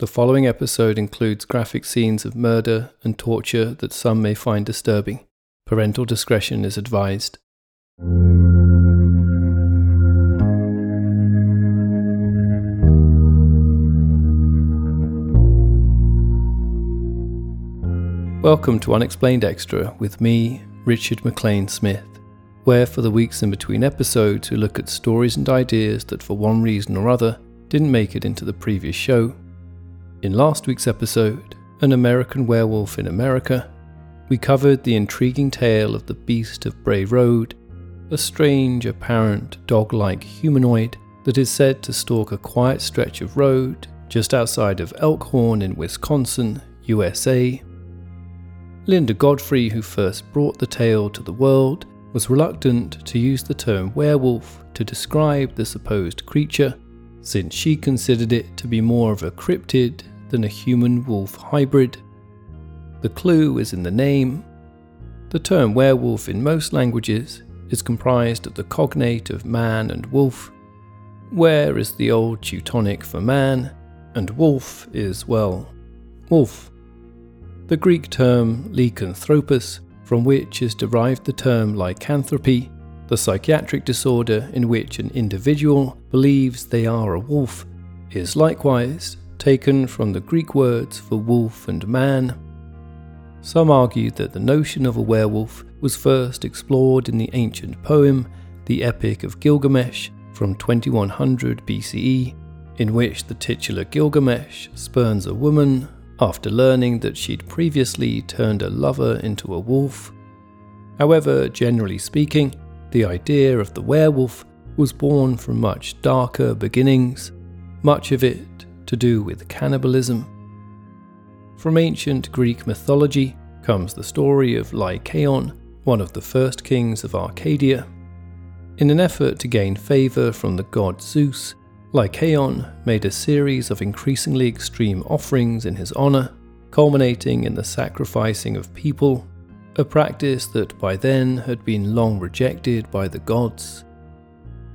The following episode includes graphic scenes of murder and torture that some may find disturbing. Parental discretion is advised. Welcome to Unexplained Extra with me, Richard McLean Smith, where for the weeks in between episodes we look at stories and ideas that for one reason or other didn't make it into the previous show. In last week's episode, An American Werewolf in America, we covered the intriguing tale of the Beast of Bray Road, a strange, apparent dog like humanoid that is said to stalk a quiet stretch of road just outside of Elkhorn in Wisconsin, USA Linda Godfrey, who first brought the tale to the world, was reluctant to use the term werewolf to describe the supposed creature, since she considered it to be more of a cryptid than a human wolf hybrid. The clue is in the name. The term werewolf in most languages is comprised of the cognate of man and wolf. Were is the old Teutonic for man, and wolf is, well, wolf. The Greek term lycanthropus, from which is derived the term lycanthropy, the psychiatric disorder in which an individual believes they are a wolf, is likewise taken from the Greek words for wolf and man. Some argue that the notion of a werewolf was first explored in the ancient poem, the Epic of Gilgamesh, from 2100 BCE, in which the titular Gilgamesh spurns a woman after learning that she'd previously turned a lover into a wolf. However, generally speaking, the idea of the werewolf was born from much darker beginnings, much of it to do with cannibalism. From ancient Greek mythology comes the story of Lycaon, one of the first kings of Arcadia. In an effort to gain favour from the god Zeus, Lycaon made a series of increasingly extreme offerings in his honour, culminating in the sacrificing of people, a practice that by then had been long rejected by the gods.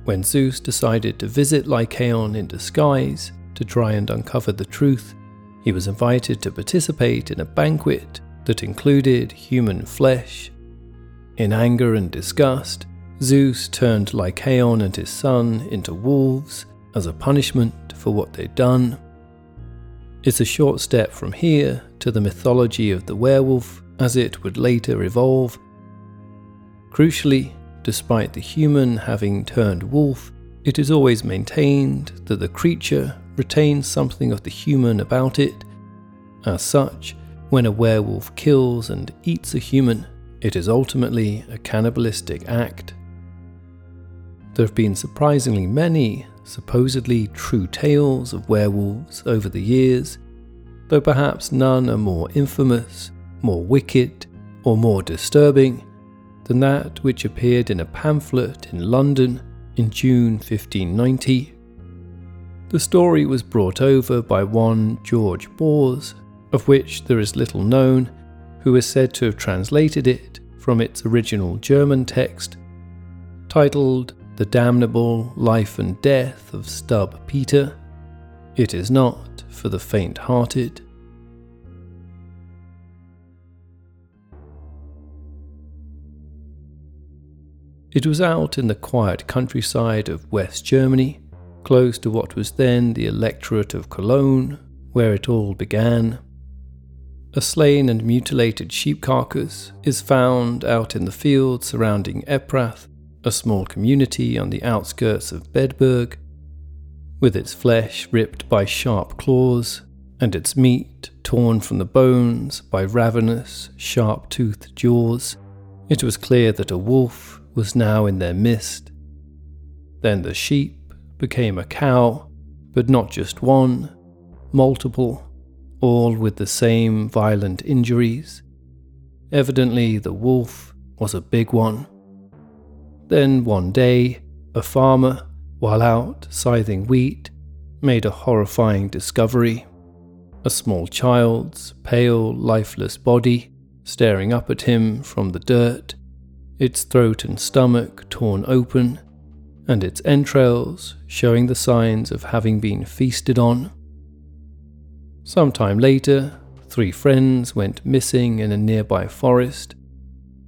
When Zeus decided to visit Lycaon in disguise to try and uncover the truth, he was invited to participate in a banquet that included human flesh. In anger and disgust, Zeus turned Lycaon and his son into wolves as a punishment for what they'd done. It's a short step from here to the mythology of the werewolf as it would later evolve. Crucially, despite the human having turned wolf, it is always maintained that the creature retains something of the human about it. As such, when a werewolf kills and eats a human, it is ultimately a cannibalistic act. There have been surprisingly many supposedly true tales of werewolves over the years, though perhaps none are more infamous, more wicked, or more disturbing than that which appeared in a pamphlet in London in June 1590. The story was brought over by one George Bores, of which there is little known, who is said to have translated it from its original German text, titled the damnable life and death of Stub Peter, it is not for the faint hearted. It was out in the quiet countryside of West Germany, close to what was then the electorate of Cologne, where it all began. A slain and mutilated sheep carcass is found out in the field surrounding Epprath a small community on the outskirts of Bedburg, with its flesh ripped by sharp claws and its meat torn from the bones by ravenous, sharp toothed jaws, it was clear that a wolf was now in their midst. Then the sheep became a cow, but not just one, multiple, all with the same violent injuries. Evidently, the wolf was a big one. Then one day, a farmer, while out scything wheat, made a horrifying discovery. A small child's pale, lifeless body staring up at him from the dirt, its throat and stomach torn open, and its entrails showing the signs of having been feasted on. Some time later, three friends went missing in a nearby forest.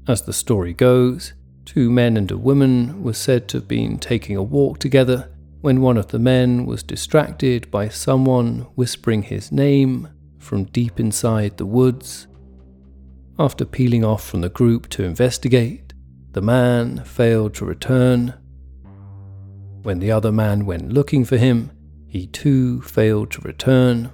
As the story goes, two men and a woman were said to have been taking a walk together when one of the men was distracted by someone whispering his name from deep inside the woods. After peeling off from the group to investigate, the man failed to return. When the other man went looking for him, he too failed to return.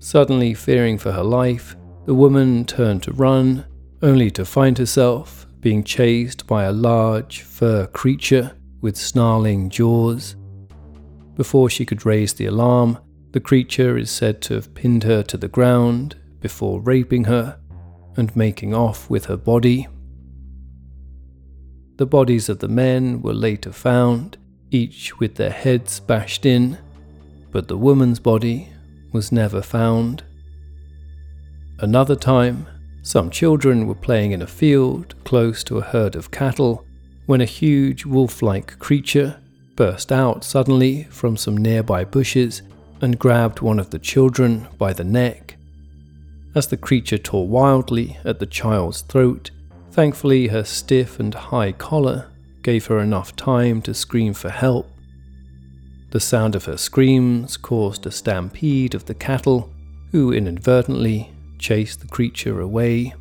Suddenly fearing for her life, the woman turned to run, only to find herself being chased by a large fur creature with snarling jaws. Before she could raise the alarm, the creature is said to have pinned her to the ground before raping her and making off with her body. The bodies of the men were later found, each with their heads bashed in, but the woman's body was never found. Another time, some children were playing in a field close to a herd of cattle when a huge wolf like creature burst out suddenly from some nearby bushes and grabbed one of the children by the neck. As the creature tore wildly at the child's throat, thankfully her stiff and high collar gave her enough time to scream for help the sound of her screams caused a stampede of the cattle, who inadvertently chased the creature away.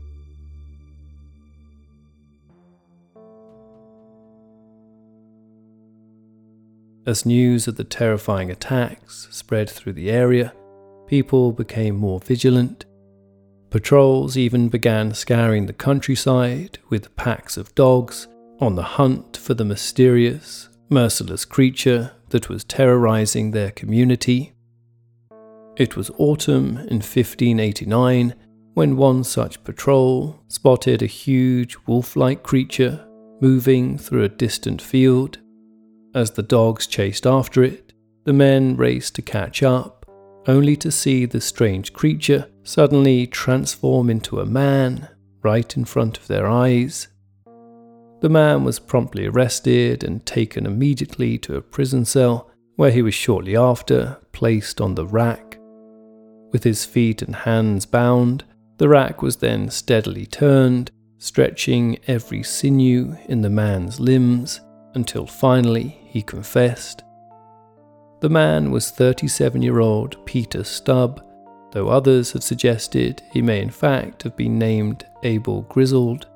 As news of the terrifying attacks spread through the area, people became more vigilant. Patrols even began scouring the countryside with packs of dogs on the hunt for the mysterious, merciless creature that was terrorizing their community. It was autumn in 1589 when one such patrol spotted a huge wolf like creature moving through a distant field. As the dogs chased after it, the men raced to catch up, only to see the strange creature suddenly transform into a man right in front of their eyes. The man was promptly arrested and taken immediately to a prison cell, where he was shortly after placed on the rack. With his feet and hands bound, the rack was then steadily turned, stretching every sinew in the man's limbs until finally he confessed. The man was 37 year old Peter Stubb, though others have suggested he may in fact have been named Abel Griswold.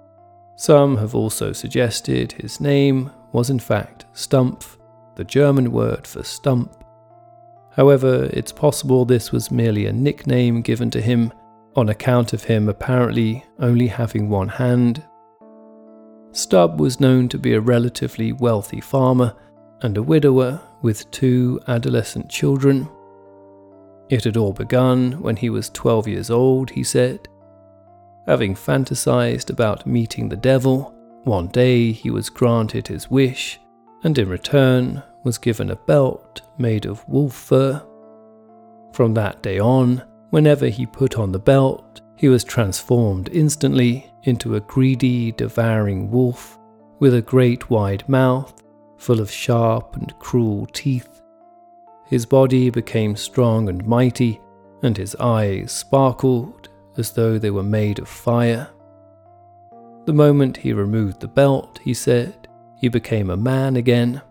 Some have also suggested his name was in fact Stumpf, the German word for stump. However, it's possible this was merely a nickname given to him on account of him apparently only having one hand. Stubb was known to be a relatively wealthy farmer and a widower with two adolescent children. It had all begun when he was 12 years old, he said. Having fantasized about meeting the devil, one day he was granted his wish, and in return was given a belt made of wolf fur. From that day on, whenever he put on the belt, he was transformed instantly into a greedy, devouring wolf with a great wide mouth full of sharp and cruel teeth. His body became strong and mighty, and his eyes sparkled as though they were made of fire. The moment he removed the belt, he said, he became a man again.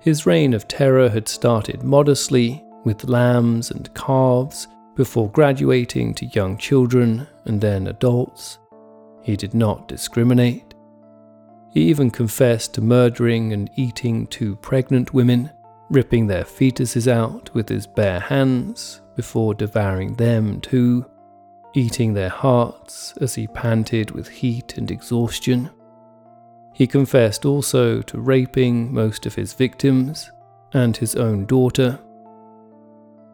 His reign of terror had started modestly with lambs and calves before graduating to young children and then adults. He did not discriminate. He even confessed to murdering and eating two pregnant women, ripping their fetuses out with his bare hands before devouring them too eating their hearts as he panted with heat and exhaustion. He confessed also to raping most of his victims and his own daughter.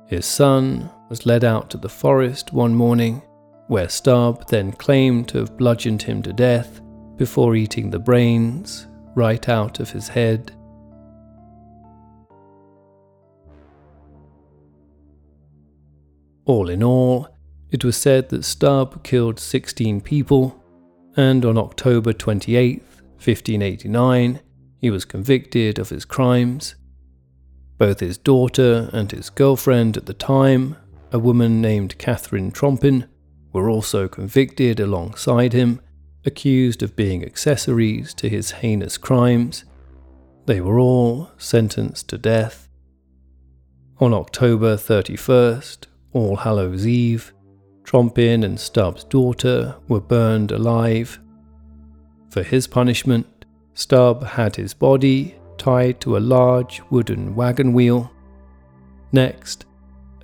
His son was led out to the forest one morning, where Stubb then claimed to have bludgeoned him to death before eating the brains right out of his head. All in all, it was said that Stubb killed 16 people, and on October 28, 1589, he was convicted of his crimes. Both his daughter and his girlfriend at the time a woman named Catherine Trompin, were also convicted alongside him, accused of being accessories to his heinous crimes. They were all sentenced to death. On October 31st, All Hallows Eve, Trompin and Stubbs' daughter were burned alive. For his punishment, Stubb had his body tied to a large wooden wagon wheel. Next,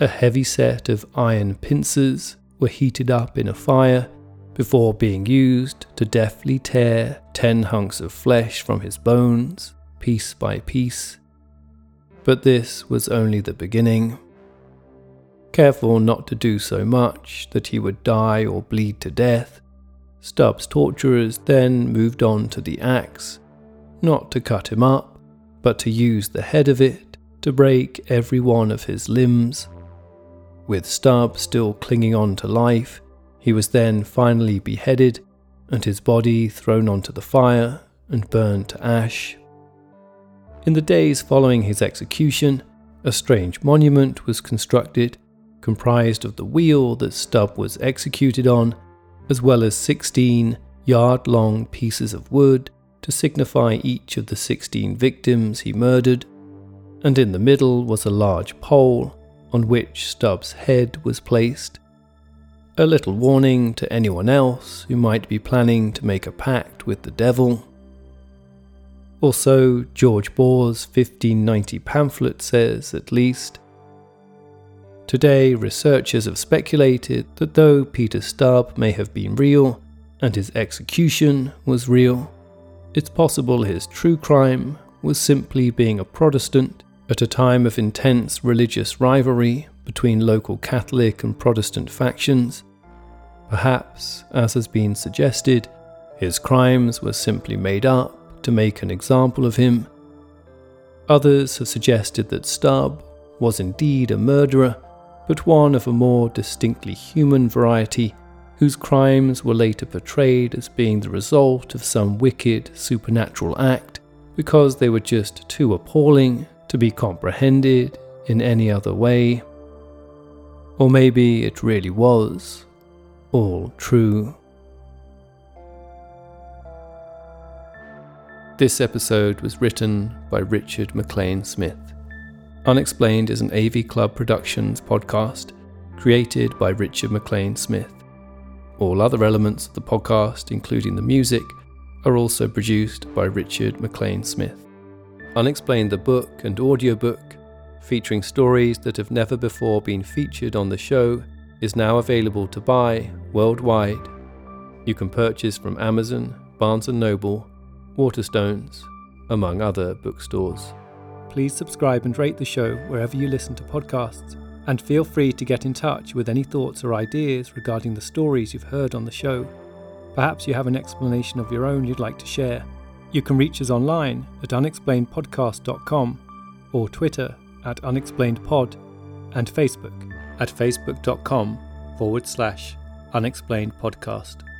a heavy set of iron pincers were heated up in a fire before being used to deftly tear ten hunks of flesh from his bones, piece by piece. But this was only the beginning. Careful not to do so much that he would die or bleed to death, Stubbs' torturers then moved on to the axe, not to cut him up, but to use the head of it to break every one of his limbs. With Stubbs still clinging on to life, he was then finally beheaded and his body thrown onto the fire and burned to ash. In the days following his execution, a strange monument was constructed, comprised of the wheel that Stubb was executed on, as well as 16 yard long pieces of wood to signify each of the 16 victims he murdered, and in the middle was a large pole on which Stubbs' head was placed. A little warning to anyone else who might be planning to make a pact with the devil. Also, George Boor's 1590 pamphlet says, at least, Today, researchers have speculated that though Peter Stubb may have been real and his execution was real, it's possible his true crime was simply being a Protestant at a time of intense religious rivalry between local Catholic and Protestant factions. Perhaps, as has been suggested, his crimes were simply made up to make an example of him. Others have suggested that Stubb was indeed a murderer, but one of a more distinctly human variety, whose crimes were later portrayed as being the result of some wicked supernatural act because they were just too appalling to be comprehended in any other way. Or maybe it really was all true. This episode was written by Richard McLean Smith. Unexplained is an AV Club Productions podcast created by Richard McLean Smith. All other elements of the podcast, including the music, are also produced by Richard McLean Smith. Unexplained the book and audiobook, featuring stories that have never before been featured on the show, is now available to buy worldwide. You can purchase from Amazon, Barnes & Noble, Waterstones, among other bookstores. Please subscribe and rate the show wherever you listen to podcasts, and feel free to get in touch with any thoughts or ideas regarding the stories you've heard on the show. Perhaps you have an explanation of your own you'd like to share. You can reach us online at unexplainedpodcast.com or Twitter at unexplainedpod and Facebook at facebook.com forward slash unexplainedpodcast.